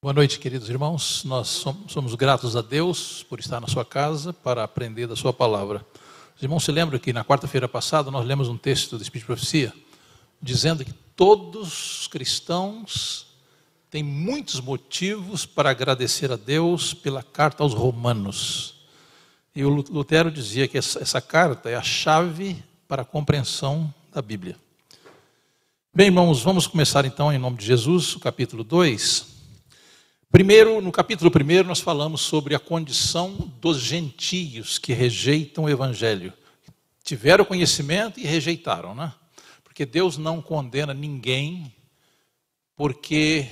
Boa noite, queridos irmãos. Nós somos gratos a Deus por estar na sua casa para aprender da sua palavra. Os irmãos se lembram que na quarta-feira passada nós lemos um texto do Espírito de Profecia dizendo que todos os cristãos têm muitos motivos para agradecer a Deus pela carta aos Romanos. E o Lutero dizia que essa, essa carta é a chave para a compreensão da Bíblia. Bem, irmãos, vamos começar então em nome de Jesus, o capítulo 2. Primeiro, no capítulo 1, nós falamos sobre a condição dos gentios que rejeitam o evangelho. Tiveram conhecimento e rejeitaram, né? Porque Deus não condena ninguém porque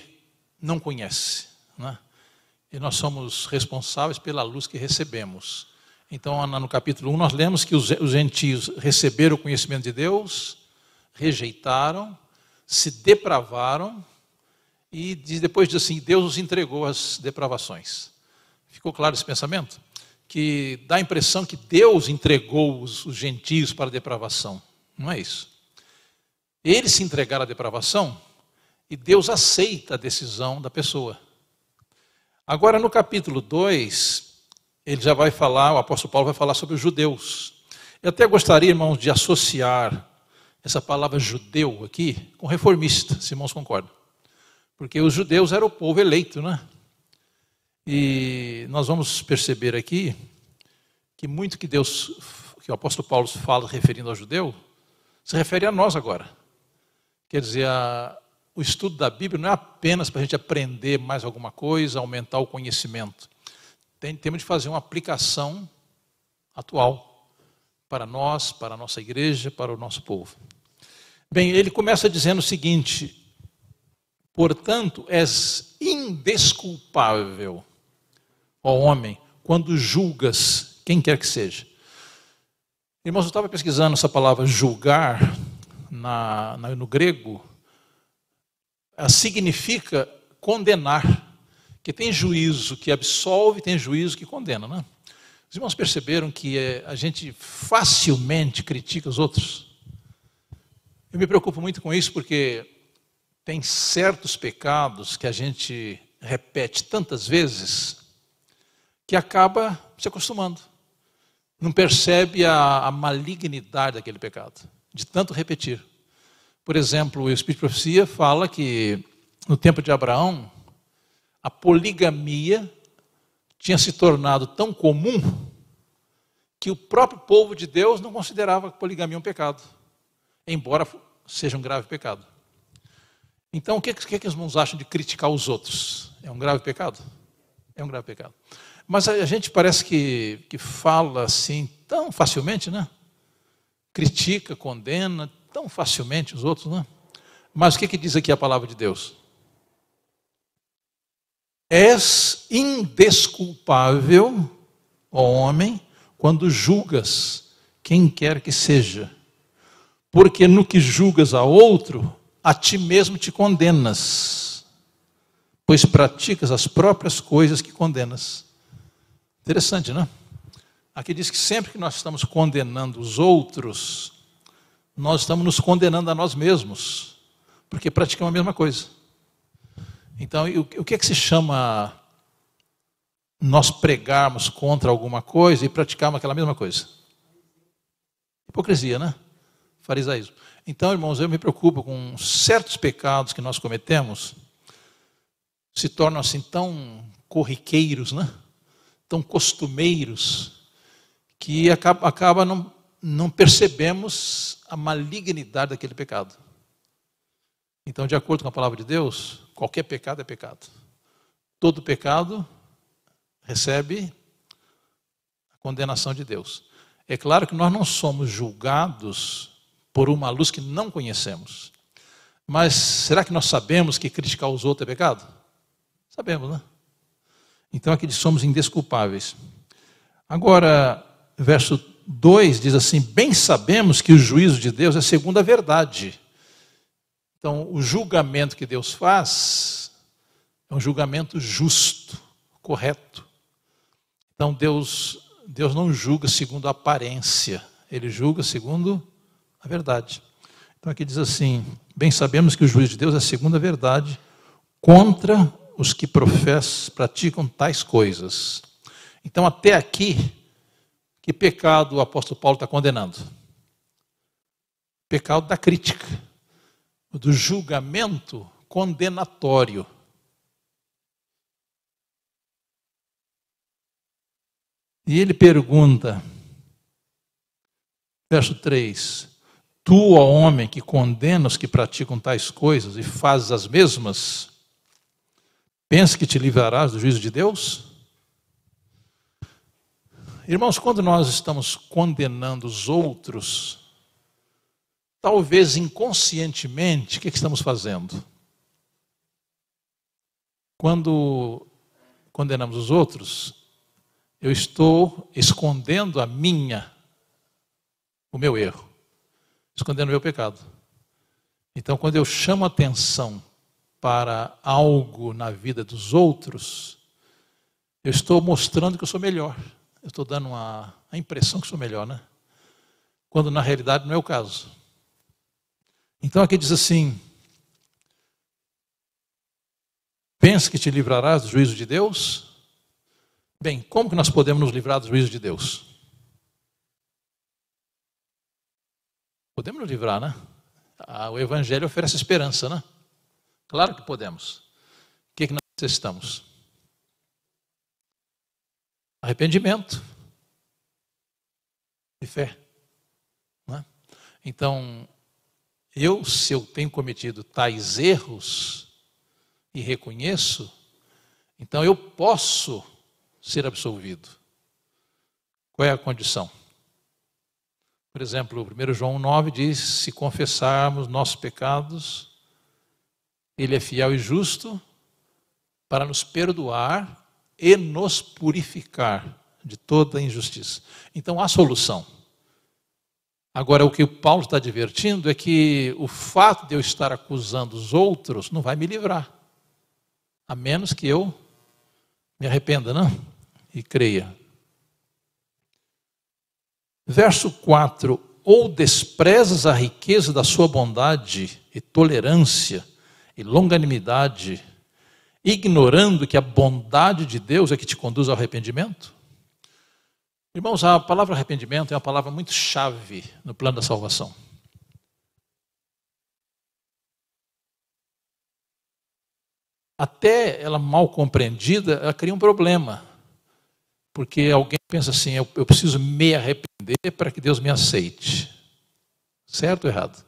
não conhece, né? E nós somos responsáveis pela luz que recebemos. Então, no capítulo 1, nós lemos que os gentios receberam o conhecimento de Deus, rejeitaram, se depravaram e depois diz assim: Deus os entregou às depravações. Ficou claro esse pensamento? Que dá a impressão que Deus entregou os, os gentios para a depravação. Não é isso. Eles se entregaram à depravação e Deus aceita a decisão da pessoa. Agora, no capítulo 2, ele já vai falar, o apóstolo Paulo vai falar sobre os judeus. Eu até gostaria, irmãos, de associar essa palavra judeu aqui com reformista, se irmãos concordam. Porque os judeus eram o povo eleito, né? E nós vamos perceber aqui que muito que Deus, que o apóstolo Paulo fala referindo ao judeu, se refere a nós agora. Quer dizer, a, o estudo da Bíblia não é apenas para a gente aprender mais alguma coisa, aumentar o conhecimento. Tem, temos de fazer uma aplicação atual para nós, para a nossa igreja, para o nosso povo. Bem, ele começa dizendo o seguinte: Portanto, és indesculpável, ó homem, quando julgas quem quer que seja. Irmãos, eu estava pesquisando essa palavra julgar na, na, no grego, significa condenar, que tem juízo que absolve, tem juízo que condena, né? Os irmãos perceberam que é, a gente facilmente critica os outros? Eu me preocupo muito com isso porque tem certos pecados que a gente repete tantas vezes que acaba se acostumando. Não percebe a, a malignidade daquele pecado, de tanto repetir. Por exemplo, o Espírito de Profecia fala que no tempo de Abraão, a poligamia tinha se tornado tão comum que o próprio povo de Deus não considerava a poligamia um pecado, embora seja um grave pecado. Então, o que, que, que os irmãos acham de criticar os outros? É um grave pecado? É um grave pecado. Mas a gente parece que, que fala assim tão facilmente, né? Critica, condena tão facilmente os outros, né? Mas o que, que diz aqui a palavra de Deus? És indesculpável, ó homem, quando julgas quem quer que seja, porque no que julgas a outro, a ti mesmo te condenas, pois praticas as próprias coisas que condenas. Interessante, não? Aqui diz que sempre que nós estamos condenando os outros, nós estamos nos condenando a nós mesmos, porque praticamos a mesma coisa. Então, o que é que se chama nós pregarmos contra alguma coisa e praticarmos aquela mesma coisa? Hipocrisia, né? Farisaísmo. Então, irmãos, eu me preocupo com certos pecados que nós cometemos, se tornam assim tão corriqueiros, né? tão costumeiros, que acaba, acaba não, não percebemos a malignidade daquele pecado. Então, de acordo com a palavra de Deus, qualquer pecado é pecado. Todo pecado recebe a condenação de Deus. É claro que nós não somos julgados por uma luz que não conhecemos. Mas será que nós sabemos que criticar os outros é pecado? Sabemos, né? Então aqui somos indesculpáveis. Agora, verso 2 diz assim: Bem sabemos que o juízo de Deus é segundo a verdade. Então, o julgamento que Deus faz é um julgamento justo, correto. Então, Deus, Deus não julga segundo a aparência, ele julga segundo a verdade. Então aqui diz assim: bem sabemos que o juízo de Deus é a segunda verdade contra os que professam, praticam tais coisas. Então, até aqui, que pecado o apóstolo Paulo está condenando? Pecado da crítica, do julgamento condenatório. E ele pergunta, verso 3: Tu, ó homem, que condena os que praticam tais coisas e fazes as mesmas, pensa que te livrarás do juízo de Deus? Irmãos, quando nós estamos condenando os outros, talvez inconscientemente, o que, é que estamos fazendo? Quando condenamos os outros, eu estou escondendo a minha, o meu erro escondendo o meu pecado. Então, quando eu chamo atenção para algo na vida dos outros, eu estou mostrando que eu sou melhor. Eu estou dando uma, a impressão que sou melhor, né? Quando na realidade não é o caso. Então aqui diz assim: Pensa que te livrarás do juízo de Deus? Bem, como que nós podemos nos livrar do juízo de Deus? Podemos nos livrar, né? Ah, o Evangelho oferece esperança, né? Claro que podemos. O que, é que nós necessitamos? Arrependimento e fé. Né? Então, eu, se eu tenho cometido tais erros e reconheço, então eu posso ser absolvido. Qual é a condição? Por exemplo, 1 João 9 diz: se confessarmos nossos pecados, Ele é fiel e justo para nos perdoar e nos purificar de toda injustiça. Então há solução. Agora, o que o Paulo está advertindo é que o fato de eu estar acusando os outros não vai me livrar, a menos que eu me arrependa, não? E creia. Verso 4: Ou desprezas a riqueza da sua bondade e tolerância e longanimidade, ignorando que a bondade de Deus é que te conduz ao arrependimento? Irmãos, a palavra arrependimento é uma palavra muito chave no plano da salvação. Até ela mal compreendida, ela cria um problema. Porque alguém pensa assim, eu, eu preciso me arrepender para que Deus me aceite. Certo ou errado?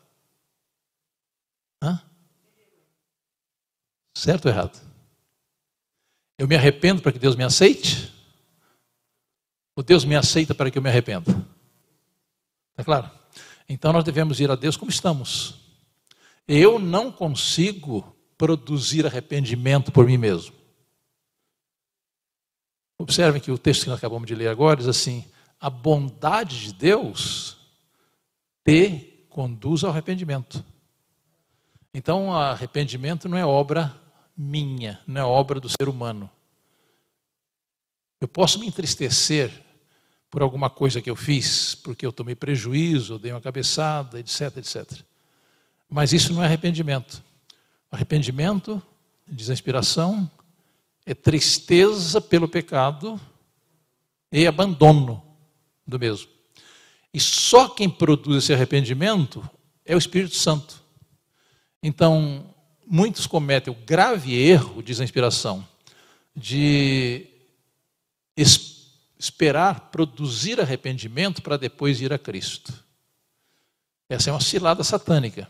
Hã? Certo ou errado? Eu me arrependo para que Deus me aceite? Ou Deus me aceita para que eu me arrependa? Está claro? Então nós devemos ir a Deus como estamos. Eu não consigo produzir arrependimento por mim mesmo. Observem que o texto que nós acabamos de ler agora diz assim: a bondade de Deus te conduz ao arrependimento. Então, arrependimento não é obra minha, não é obra do ser humano. Eu posso me entristecer por alguma coisa que eu fiz, porque eu tomei prejuízo, dei uma cabeçada, etc, etc. Mas isso não é arrependimento. Arrependimento, diz a inspiração, é tristeza pelo pecado e abandono do mesmo. E só quem produz esse arrependimento é o Espírito Santo. Então, muitos cometem o grave erro, diz a inspiração, de esperar produzir arrependimento para depois ir a Cristo. Essa é uma cilada satânica.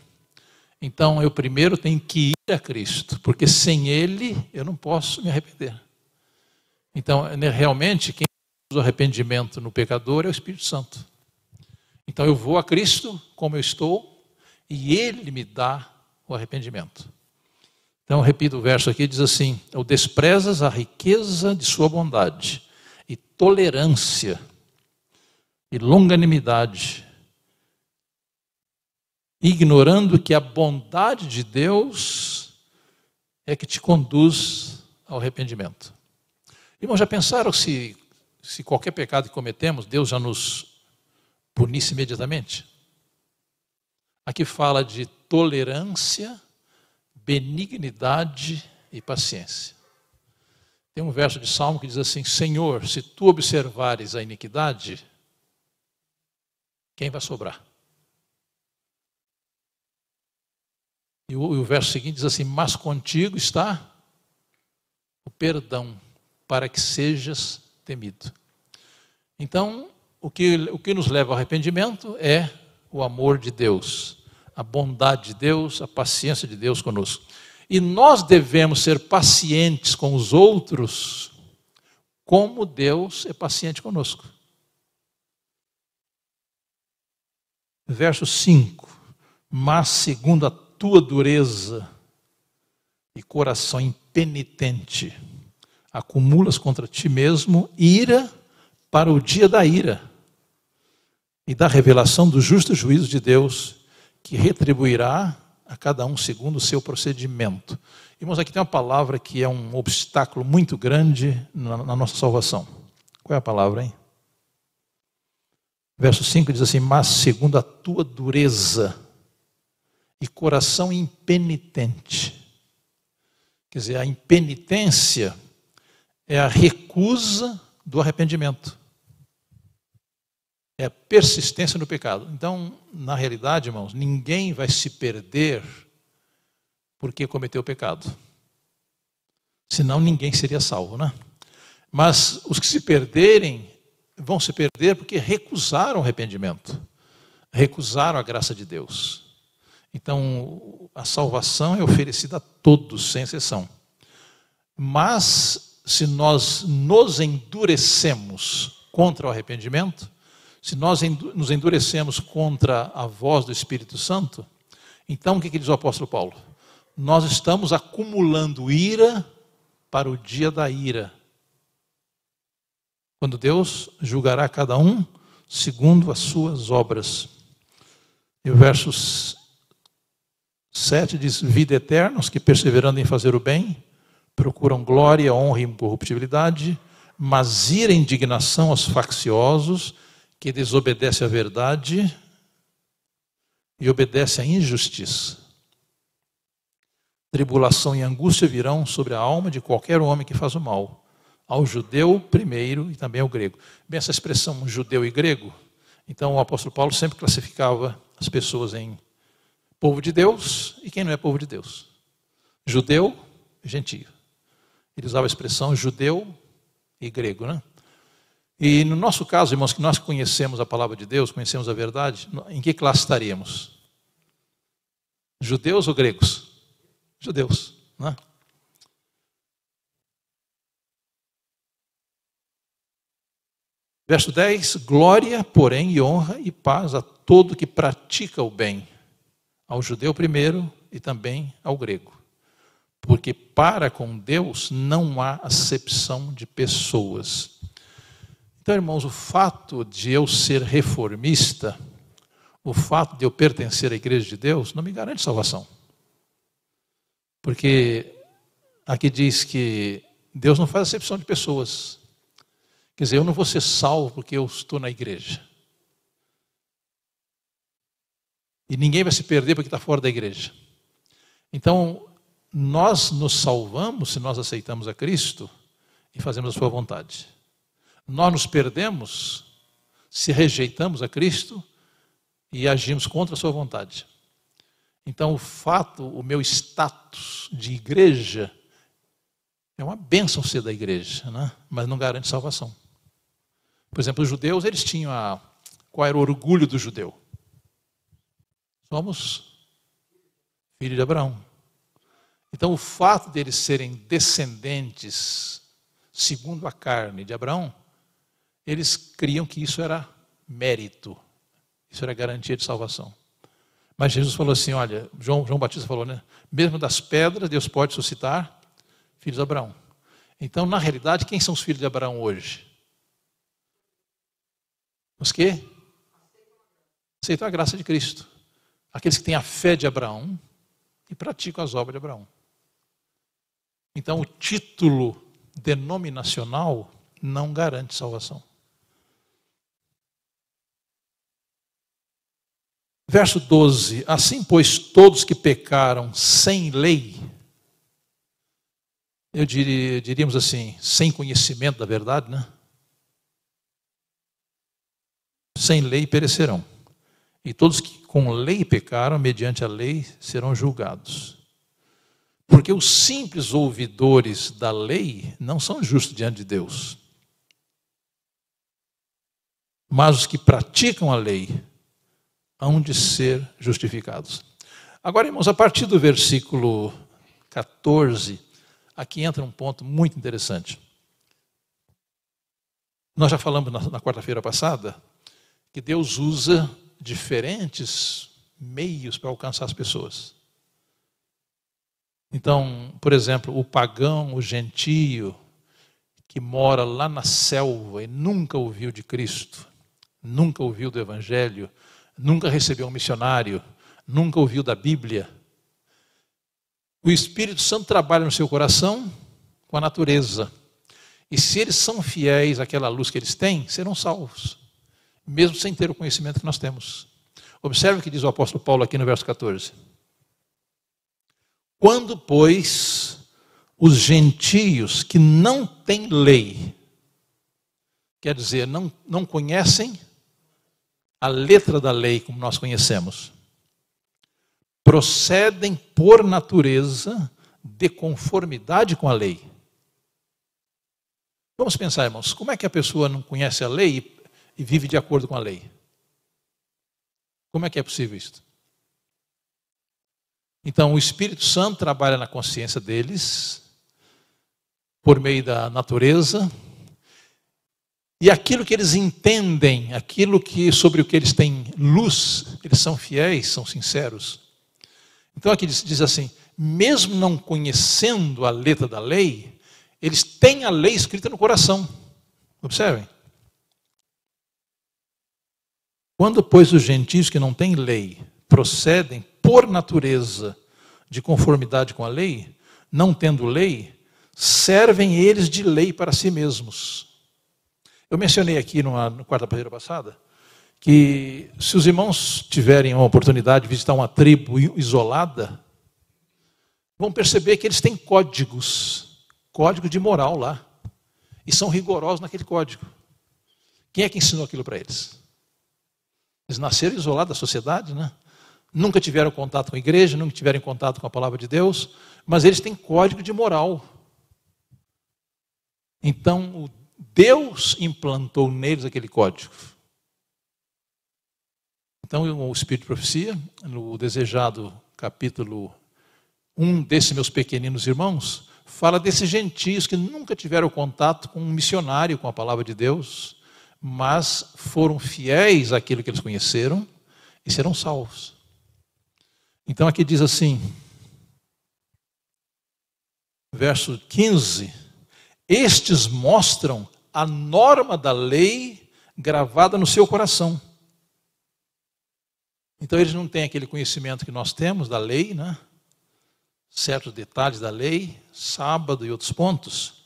Então eu primeiro tenho que ir a Cristo, porque sem Ele eu não posso me arrepender. Então, né, realmente, quem o arrependimento no pecador é o Espírito Santo. Então eu vou a Cristo como eu estou e Ele me dá o arrependimento. Então, repito o verso aqui, diz assim: "O desprezas a riqueza de sua bondade e tolerância e longanimidade, ignorando que a bondade de Deus é que te conduz ao arrependimento. Irmão, já pensaram se, se qualquer pecado que cometemos, Deus já nos punisse imediatamente? Aqui fala de tolerância, benignidade e paciência. Tem um verso de Salmo que diz assim: Senhor, se tu observares a iniquidade, quem vai sobrar? E o, e o verso seguinte diz assim: Mas contigo está o perdão, para que sejas temido. Então, o que, o que nos leva ao arrependimento é o amor de Deus, a bondade de Deus, a paciência de Deus conosco. E nós devemos ser pacientes com os outros, como Deus é paciente conosco. Verso 5: Mas segundo a tua dureza e coração impenitente, acumulas contra ti mesmo ira para o dia da ira e da revelação do justo juízo de Deus, que retribuirá a cada um segundo o seu procedimento. Irmãos, aqui tem uma palavra que é um obstáculo muito grande na, na nossa salvação. Qual é a palavra, hein? Verso 5 diz assim: Mas segundo a tua dureza e coração impenitente. Quer dizer, a impenitência é a recusa do arrependimento. É a persistência no pecado. Então, na realidade, irmãos, ninguém vai se perder porque cometeu pecado. Senão ninguém seria salvo, né? Mas os que se perderem vão se perder porque recusaram o arrependimento, recusaram a graça de Deus. Então, a salvação é oferecida a todos, sem exceção. Mas, se nós nos endurecemos contra o arrependimento, se nós nos endurecemos contra a voz do Espírito Santo, então o que, diz o apóstolo Paulo? Nós estamos acumulando ira para o dia da ira. Quando Deus julgará cada um segundo as suas obras. E o verso 7 diz: Vida eterna, os que perseverando em fazer o bem, procuram glória, honra e incorruptibilidade, mas ira e indignação aos facciosos que desobedece à verdade e obedece à injustiça. Tribulação e angústia virão sobre a alma de qualquer homem que faz o mal, ao judeu primeiro e também ao grego. Bem, essa expressão judeu e grego, então o apóstolo Paulo sempre classificava as pessoas em povo de Deus e quem não é povo de Deus. Judeu gentio. Ele usava a expressão judeu e grego, né? E no nosso caso, irmãos, que nós conhecemos a palavra de Deus, conhecemos a verdade, em que classe estaríamos? Judeus ou gregos? Judeus, né? Verso 10: Glória, porém, e honra e paz a todo que pratica o bem, ao judeu primeiro e também ao grego. Porque para com Deus não há acepção de pessoas. Então, irmãos, o fato de eu ser reformista, o fato de eu pertencer à igreja de Deus, não me garante salvação. Porque aqui diz que Deus não faz acepção de pessoas. Quer dizer, eu não vou ser salvo porque eu estou na igreja. E ninguém vai se perder porque está fora da igreja. Então, nós nos salvamos se nós aceitamos a Cristo e fazemos a sua vontade. Nós nos perdemos se rejeitamos a Cristo e agimos contra a sua vontade. Então, o fato, o meu status de igreja, é uma bênção ser da igreja, né? mas não garante salvação. Por exemplo, os judeus, eles tinham a. Qual era o orgulho do judeu? Somos filhos de Abraão. Então, o fato deles serem descendentes, segundo a carne de Abraão, eles criam que isso era mérito, isso era garantia de salvação. Mas Jesus falou assim: olha, João, João Batista falou, né? Mesmo das pedras, Deus pode suscitar filhos de Abraão. Então, na realidade, quem são os filhos de Abraão hoje? Os que? Aceitam a graça de Cristo. Aqueles que têm a fé de Abraão e praticam as obras de Abraão. Então, o título denominacional não garante salvação. Verso 12: Assim, pois, todos que pecaram sem lei. eu diria, diríamos assim, sem conhecimento da verdade, né? Sem lei perecerão. E todos que com lei pecaram, mediante a lei, serão julgados. Porque os simples ouvidores da lei não são justos diante de Deus. Mas os que praticam a lei hão de ser justificados. Agora, irmãos, a partir do versículo 14, aqui entra um ponto muito interessante. Nós já falamos na, na quarta-feira passada que Deus usa diferentes meios para alcançar as pessoas. Então, por exemplo, o pagão, o gentio, que mora lá na selva e nunca ouviu de Cristo, nunca ouviu do Evangelho, nunca recebeu um missionário, nunca ouviu da Bíblia. O Espírito Santo trabalha no seu coração com a natureza. E se eles são fiéis àquela luz que eles têm, serão salvos, mesmo sem ter o conhecimento que nós temos. Observe o que diz o apóstolo Paulo aqui no verso 14. Quando, pois, os gentios que não têm lei, quer dizer, não, não conhecem a letra da lei como nós conhecemos, procedem por natureza de conformidade com a lei. Vamos pensar, irmãos, como é que a pessoa não conhece a lei e vive de acordo com a lei? Como é que é possível isso? Então, o Espírito Santo trabalha na consciência deles, por meio da natureza, e aquilo que eles entendem, aquilo que sobre o que eles têm luz, eles são fiéis, são sinceros. Então aqui diz, diz assim: mesmo não conhecendo a letra da lei, eles têm a lei escrita no coração. Observem. Quando, pois, os gentios que não têm lei procedem por natureza de conformidade com a lei, não tendo lei, servem eles de lei para si mesmos eu mencionei aqui numa, no quarta-feira passada que se os irmãos tiverem a oportunidade de visitar uma tribo isolada, vão perceber que eles têm códigos, código de moral lá, e são rigorosos naquele código. Quem é que ensinou aquilo para eles? Eles nasceram isolados da sociedade, né? Nunca tiveram contato com a igreja, nunca tiveram contato com a palavra de Deus, mas eles têm código de moral. Então, Deus implantou neles aquele código. Então, o Espírito de Profecia, no desejado capítulo 1 desses meus pequeninos irmãos, fala desses gentios que nunca tiveram contato com um missionário, com a palavra de Deus, mas foram fiéis àquilo que eles conheceram e serão salvos. Então, aqui diz assim, verso 15 estes mostram a norma da lei gravada no seu coração. Então eles não têm aquele conhecimento que nós temos da lei, né? certos detalhes da lei, sábado e outros pontos,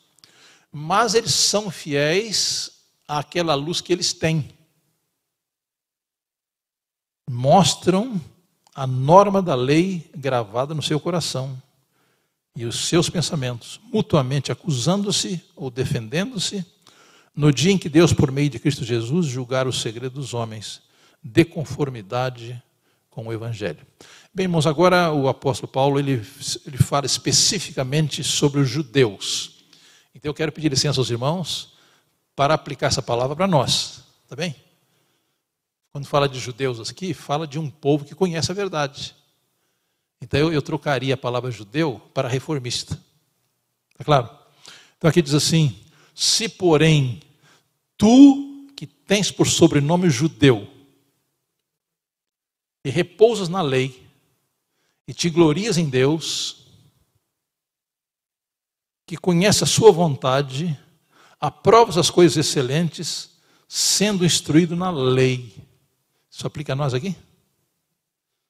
mas eles são fiéis àquela luz que eles têm. Mostram a norma da lei gravada no seu coração e os seus pensamentos, mutuamente acusando-se ou defendendo-se, no dia em que Deus, por meio de Cristo Jesus, julgar o segredo dos homens, de conformidade com o Evangelho. Bem, irmãos, agora o apóstolo Paulo ele, ele fala especificamente sobre os judeus. Então eu quero pedir licença aos irmãos para aplicar essa palavra para nós, tá bem? Quando fala de judeus aqui, fala de um povo que conhece a verdade. Então eu, eu trocaria a palavra judeu para reformista. Está claro? Então aqui diz assim: se porém tu que tens por sobrenome judeu e repousas na lei e te glorias em Deus, que conhece a sua vontade, aprovas as coisas excelentes, sendo instruído na lei. Isso aplica a nós aqui?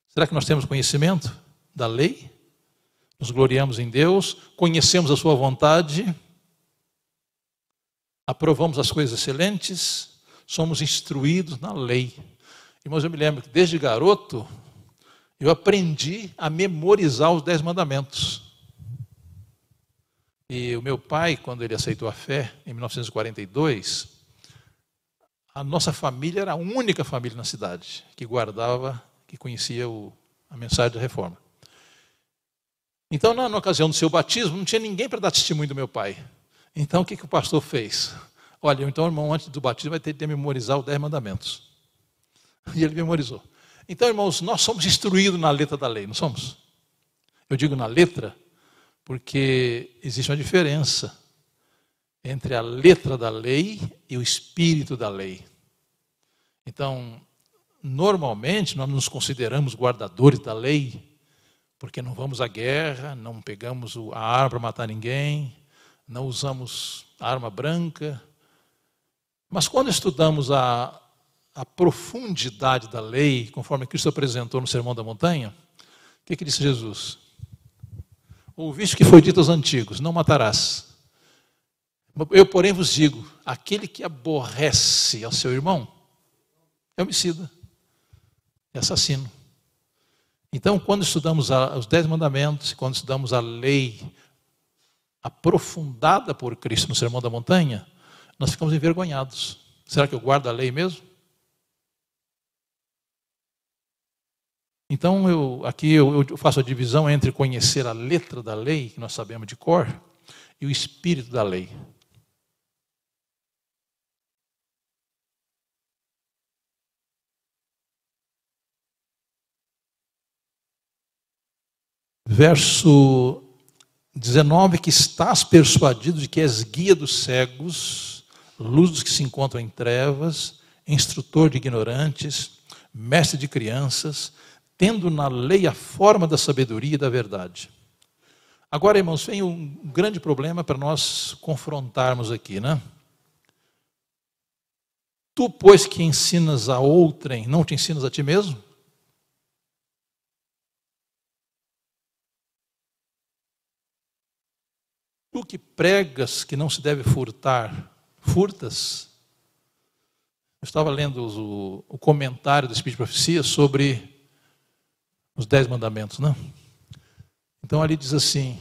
Será que nós temos conhecimento? da lei, nos gloriamos em Deus, conhecemos a Sua vontade, aprovamos as coisas excelentes, somos instruídos na lei. Irmãos, eu me lembro que desde garoto eu aprendi a memorizar os Dez Mandamentos. E o meu pai, quando ele aceitou a fé, em 1942, a nossa família era a única família na cidade que guardava, que conhecia o, a mensagem da reforma. Então, na, na, ocasião do seu batismo, não tinha ninguém para dar testemunho do meu pai. Então, o que, que o pastor fez? Olha, então, irmão, antes do batismo, vai ter que memorizar os dez mandamentos. E ele memorizou. Então, irmãos, nós somos instruídos na letra da lei, não somos? Eu digo na letra, porque existe uma diferença entre a letra da lei e o espírito da lei. Então, normalmente nós nos consideramos guardadores da lei, porque não vamos à guerra, não pegamos a arma para matar ninguém, não usamos arma branca. Mas quando estudamos a, a profundidade da lei, conforme Cristo apresentou no Sermão da Montanha, o que, que disse Jesus? Ouviste que foi dito aos antigos: não matarás. Eu, porém, vos digo: aquele que aborrece ao seu irmão é homicida, é assassino. Então, quando estudamos os Dez Mandamentos, quando estudamos a lei aprofundada por Cristo no Sermão da Montanha, nós ficamos envergonhados. Será que eu guardo a lei mesmo? Então, eu, aqui eu, eu faço a divisão entre conhecer a letra da lei, que nós sabemos de cor, e o espírito da lei. Verso 19: Que estás persuadido de que és guia dos cegos, luz dos que se encontram em trevas, instrutor de ignorantes, mestre de crianças, tendo na lei a forma da sabedoria e da verdade. Agora, irmãos, vem um grande problema para nós confrontarmos aqui, né? Tu, pois que ensinas a outrem, não te ensinas a ti mesmo? Tu que pregas que não se deve furtar, furtas? Eu estava lendo o, o comentário do Espírito de Profecia sobre os Dez Mandamentos, né? Então ali diz assim: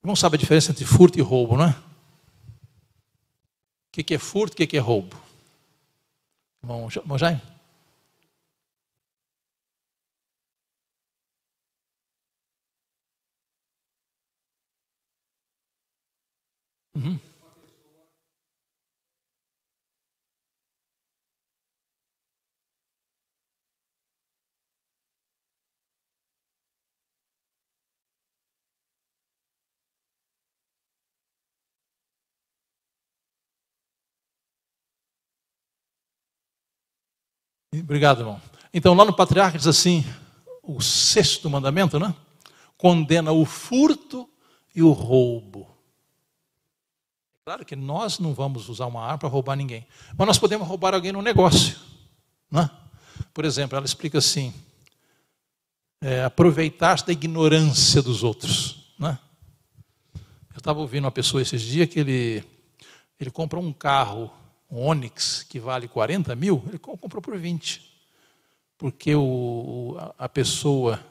Irmão, sabe a diferença entre furto e roubo, não é? O que é furto e o que é roubo? Irmão Jaime? Uhum. Obrigado, irmão. Então, lá no Patriarca diz assim: o sexto mandamento, né? Condena o furto e o roubo. Claro que nós não vamos usar uma arma para roubar ninguém, mas nós podemos roubar alguém no negócio. Né? Por exemplo, ela explica assim: é, aproveitar-se da ignorância dos outros. Né? Eu estava ouvindo uma pessoa esses dias que ele, ele comprou um carro um Onix que vale 40 mil, ele comprou por 20. Porque o, a pessoa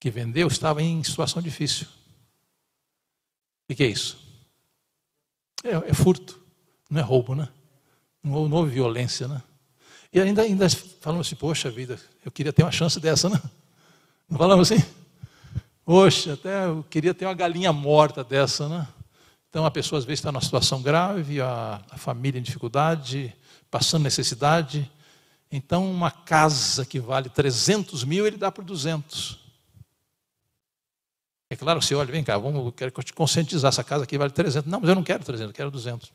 que vendeu estava em situação difícil. O que é isso? É, é furto, não é roubo, né? Não, não houve violência, né? E ainda, ainda falamos assim, poxa vida, eu queria ter uma chance dessa, né? Não falamos assim? Poxa, até eu queria ter uma galinha morta dessa, né? Então a pessoa às vezes está numa situação grave, a, a família em dificuldade, passando necessidade. Então uma casa que vale 300 mil, ele dá por 200. É claro que você olha, vem cá, vamos, quero te conscientizar, essa casa aqui vale 300. Não, mas eu não quero 300, eu quero 200.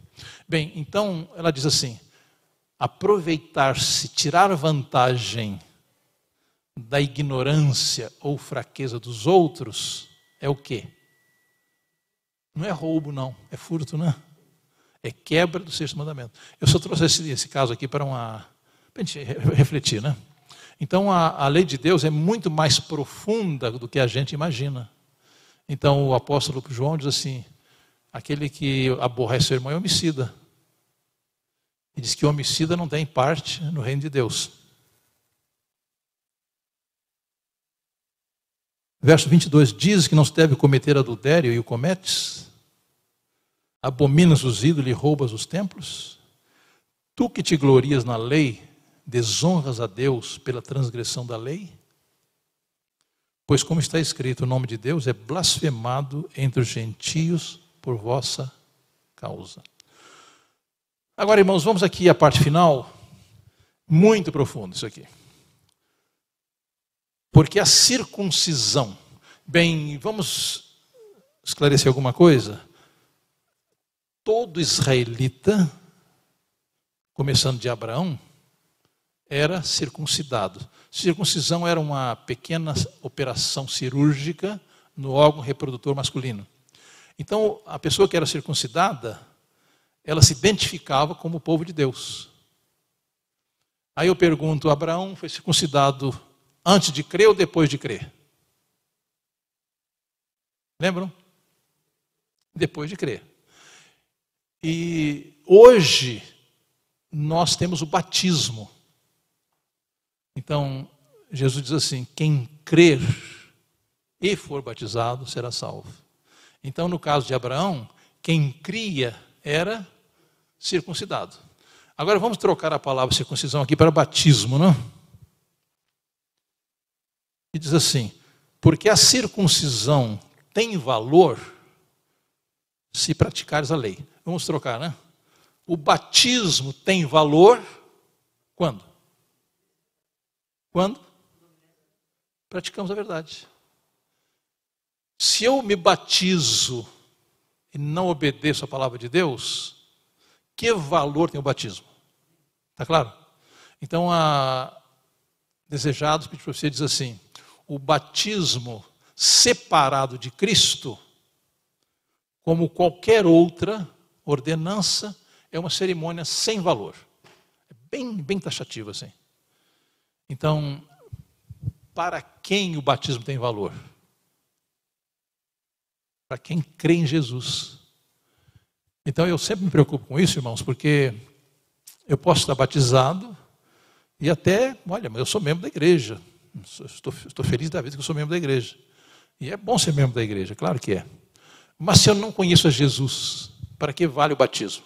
Bem, então ela diz assim, aproveitar-se, tirar vantagem da ignorância ou fraqueza dos outros é o quê? Não é roubo, não, é furto, né? É quebra do sexto mandamento. Eu só trouxe esse, esse caso aqui para uma. Para a gente refletir, né? Então a, a lei de Deus é muito mais profunda do que a gente imagina. Então o apóstolo João diz assim: aquele que aborrece seu irmão é homicida. E diz que o homicida não tem parte no reino de Deus. Verso 22: Diz que não se deve cometer adultério e o cometes? Abominas os ídolos e roubas os templos? Tu que te glorias na lei, desonras a Deus pela transgressão da lei? Pois, como está escrito, o nome de Deus é blasfemado entre os gentios por vossa causa. Agora, irmãos, vamos aqui à parte final, muito profundo isso aqui. Porque a circuncisão, bem, vamos esclarecer alguma coisa? Todo israelita, começando de Abraão, era circuncidado. Circuncisão era uma pequena operação cirúrgica no órgão reprodutor masculino. Então, a pessoa que era circuncidada, ela se identificava como o povo de Deus. Aí eu pergunto: Abraão foi circuncidado Antes de crer ou depois de crer? Lembram? Depois de crer. E hoje nós temos o batismo. Então, Jesus diz assim: quem crer e for batizado será salvo. Então, no caso de Abraão, quem cria era circuncidado. Agora vamos trocar a palavra circuncisão aqui para batismo, não? e diz assim: porque a circuncisão tem valor se praticares a lei. Vamos trocar, né? O batismo tem valor quando? Quando? Praticamos a verdade. Se eu me batizo e não obedeço a palavra de Deus, que valor tem o batismo? Está claro? Então, a Desejados, a profecia diz assim: o batismo separado de Cristo, como qualquer outra ordenança, é uma cerimônia sem valor. É bem, bem taxativo assim. Então, para quem o batismo tem valor? Para quem crê em Jesus. Então eu sempre me preocupo com isso, irmãos, porque eu posso estar batizado e até, olha, eu sou membro da igreja, Estou, estou feliz da vida que eu sou membro da igreja. E é bom ser membro da igreja, claro que é. Mas se eu não conheço a Jesus, para que vale o batismo?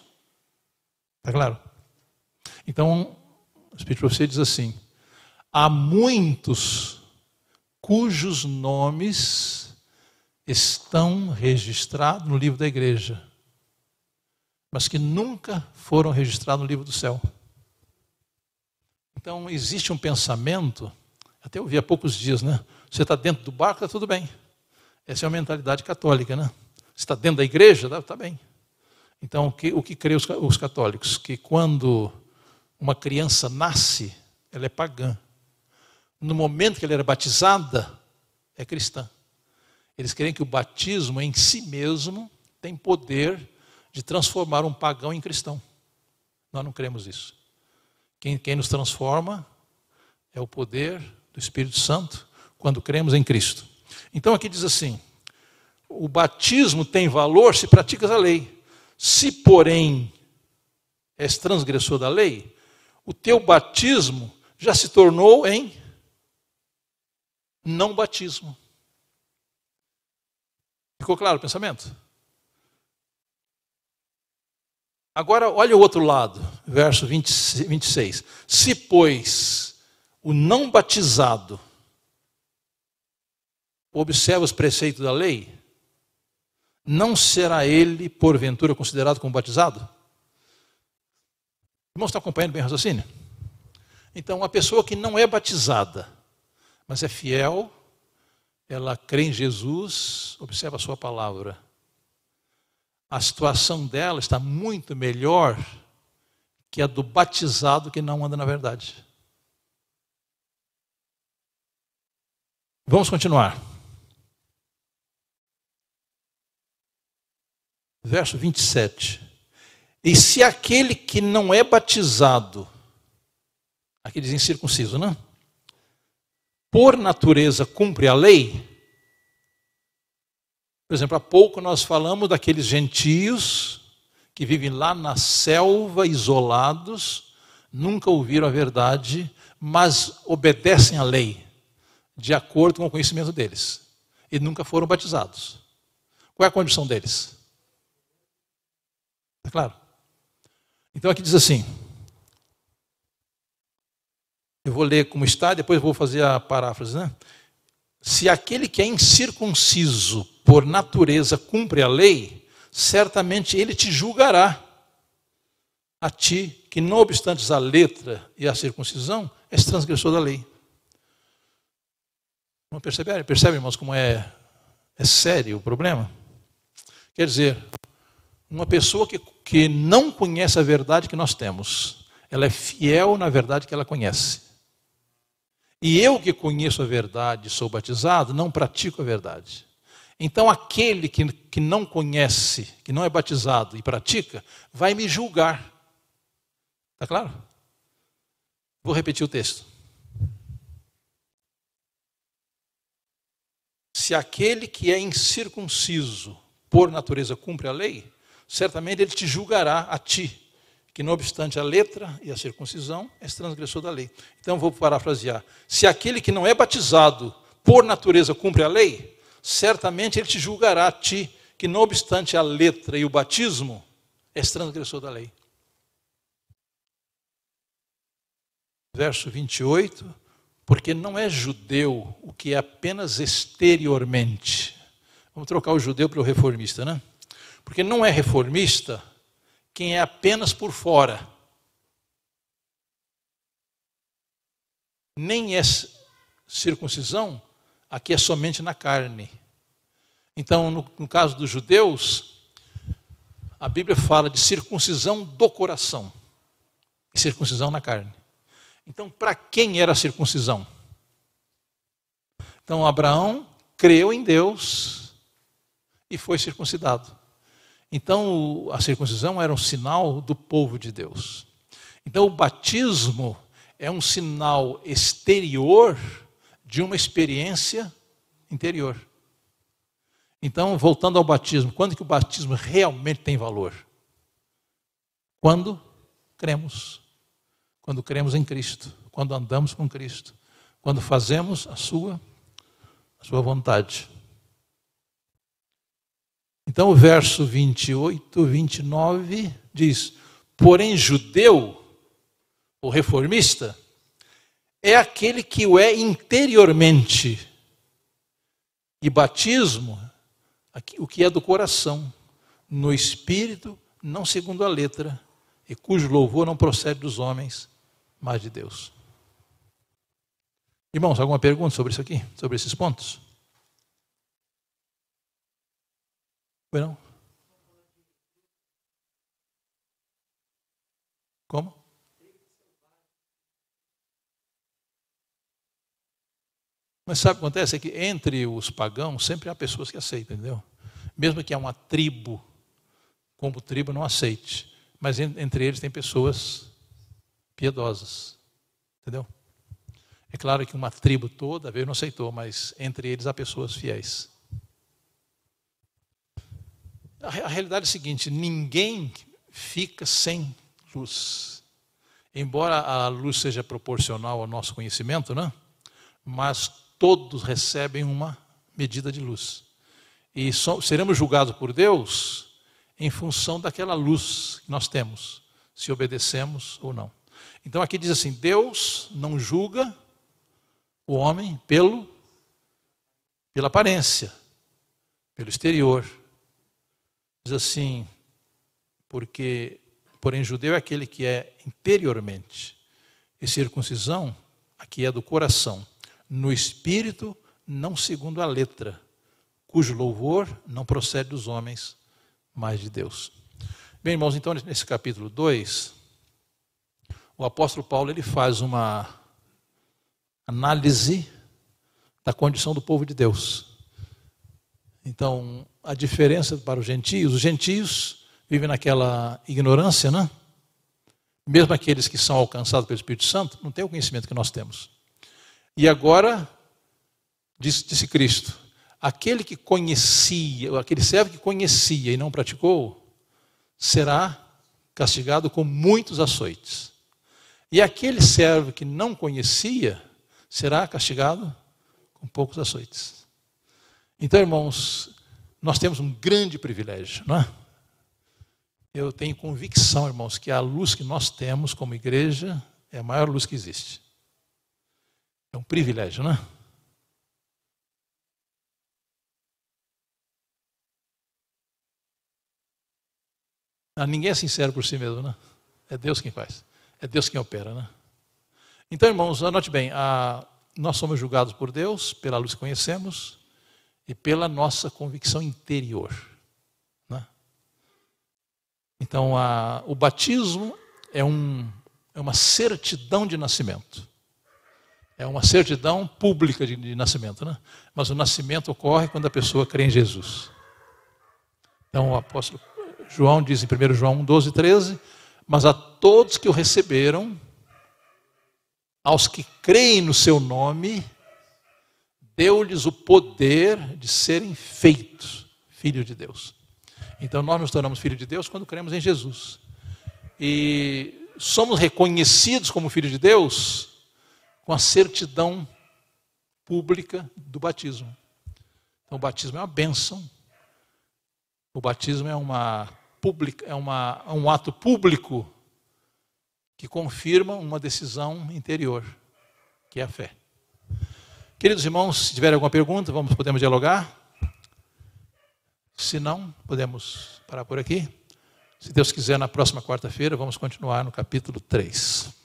Está claro? Então, o Espírito Profecia diz assim: há muitos cujos nomes estão registrados no livro da igreja, mas que nunca foram registrados no livro do céu. Então, existe um pensamento até ouvi há poucos dias, né? Você está dentro do barco, está tudo bem. Essa é a mentalidade católica, né? Você está dentro da igreja, está bem. Então, o que, o que crê os, os católicos? Que quando uma criança nasce, ela é pagã. No momento que ela era batizada, é cristã. Eles creem que o batismo em si mesmo tem poder de transformar um pagão em cristão. Nós não cremos isso. Quem, quem nos transforma é o poder do Espírito Santo quando cremos em Cristo. Então aqui diz assim: o batismo tem valor se praticas a lei. Se, porém, és transgressor da lei, o teu batismo já se tornou em não batismo. Ficou claro o pensamento? Agora, olha o outro lado, verso 20, 26. Se, pois, o não batizado observa os preceitos da lei, não será ele, porventura, considerado como batizado? Irmãos, está acompanhando bem o raciocínio? Então, a pessoa que não é batizada, mas é fiel, ela crê em Jesus, observa a sua palavra. A situação dela está muito melhor que a do batizado que não anda na verdade. Vamos continuar. Verso 27. E se aquele que não é batizado, aqui diz incircunciso, não? Por natureza cumpre a lei, por exemplo, há pouco nós falamos daqueles gentios que vivem lá na selva, isolados, nunca ouviram a verdade, mas obedecem à lei de acordo com o conhecimento deles. e nunca foram batizados. Qual é a condição deles? Está claro? Então aqui diz assim. Eu vou ler como está, depois vou fazer a paráfrase, né? Se aquele que é incircunciso por natureza cumpre a lei, certamente ele te julgará a ti, que não obstante a letra e a circuncisão, és transgressor da lei. Não perceberam? Percebem, irmãos, como é, é sério o problema? Quer dizer, uma pessoa que, que não conhece a verdade que nós temos, ela é fiel na verdade que ela conhece. E eu que conheço a verdade, sou batizado, não pratico a verdade. Então aquele que, que não conhece, que não é batizado e pratica, vai me julgar. Está claro? Vou repetir o texto. Se aquele que é incircunciso, por natureza, cumpre a lei, certamente ele te julgará a ti, que não obstante a letra e a circuncisão, és transgressor da lei. Então vou parafrasear. Se aquele que não é batizado, por natureza, cumpre a lei, certamente ele te julgará a ti, que não obstante a letra e o batismo, és transgressor da lei. Verso 28, porque não é judeu o que é apenas exteriormente. Vamos trocar o judeu pelo reformista, né? Porque não é reformista quem é apenas por fora. Nem é circuncisão aqui é somente na carne. Então, no, no caso dos judeus, a Bíblia fala de circuncisão do coração e circuncisão na carne. Então, para quem era a circuncisão? Então, Abraão creu em Deus e foi circuncidado. Então, a circuncisão era um sinal do povo de Deus. Então, o batismo é um sinal exterior de uma experiência interior. Então, voltando ao batismo, quando que o batismo realmente tem valor? Quando cremos. Quando cremos em Cristo, quando andamos com Cristo, quando fazemos a sua a sua vontade. Então, o verso 28, 29 diz: Porém, judeu, ou reformista, é aquele que o é interiormente. E batismo, o que é do coração, no espírito, não segundo a letra, e cujo louvor não procede dos homens, mas de Deus. Irmãos, alguma pergunta sobre isso aqui? Sobre esses pontos? Não? Como? Mas sabe o que acontece? É que entre os pagãos sempre há pessoas que aceitam, entendeu? Mesmo que há uma tribo, como tribo não aceite. Mas entre eles tem pessoas piedosas. Entendeu? É claro que uma tribo toda veio não aceitou, mas entre eles há pessoas fiéis. A realidade é a seguinte: ninguém fica sem luz. Embora a luz seja proporcional ao nosso conhecimento, né? mas todos recebem uma medida de luz. E seremos julgados por Deus em função daquela luz que nós temos, se obedecemos ou não. Então aqui diz assim: Deus não julga o homem pelo pela aparência, pelo exterior. Diz assim, porque porém judeu é aquele que é interiormente, e circuncisão aqui é do coração, no espírito, não segundo a letra, cujo louvor não procede dos homens, mas de Deus. Bem, irmãos, então nesse capítulo 2, o apóstolo Paulo ele faz uma análise da condição do povo de Deus. Então, a diferença para os gentios, os gentios vivem naquela ignorância, né? Mesmo aqueles que são alcançados pelo Espírito Santo, não têm o conhecimento que nós temos. E agora, disse, disse Cristo, aquele que conhecia, aquele servo que conhecia e não praticou, será castigado com muitos açoites. E aquele servo que não conhecia será castigado com poucos açoites. Então, irmãos, nós temos um grande privilégio, não é? Eu tenho convicção, irmãos, que a luz que nós temos como igreja é a maior luz que existe. É um privilégio, não é? Ah, ninguém é sincero por si mesmo, né? É Deus quem faz. É Deus quem opera, né? Então, irmãos, anote bem: a, nós somos julgados por Deus pela luz que conhecemos e pela nossa convicção interior. Né? Então, a, o batismo é, um, é uma certidão de nascimento. É uma certidão pública de, de nascimento, né? Mas o nascimento ocorre quando a pessoa crê em Jesus. Então, o apóstolo João diz em 1 João 12, 13: Mas a todos que o receberam, aos que creem no seu nome, deu-lhes o poder de serem feitos filhos de Deus. Então nós nos tornamos filhos de Deus quando cremos em Jesus. E somos reconhecidos como filhos de Deus com a certidão pública do batismo. Então o batismo é uma bênção. O batismo é uma é uma, um ato público que confirma uma decisão interior, que é a fé. Queridos irmãos, se tiver alguma pergunta, vamos, podemos dialogar. Se não, podemos parar por aqui. Se Deus quiser, na próxima quarta-feira, vamos continuar no capítulo 3.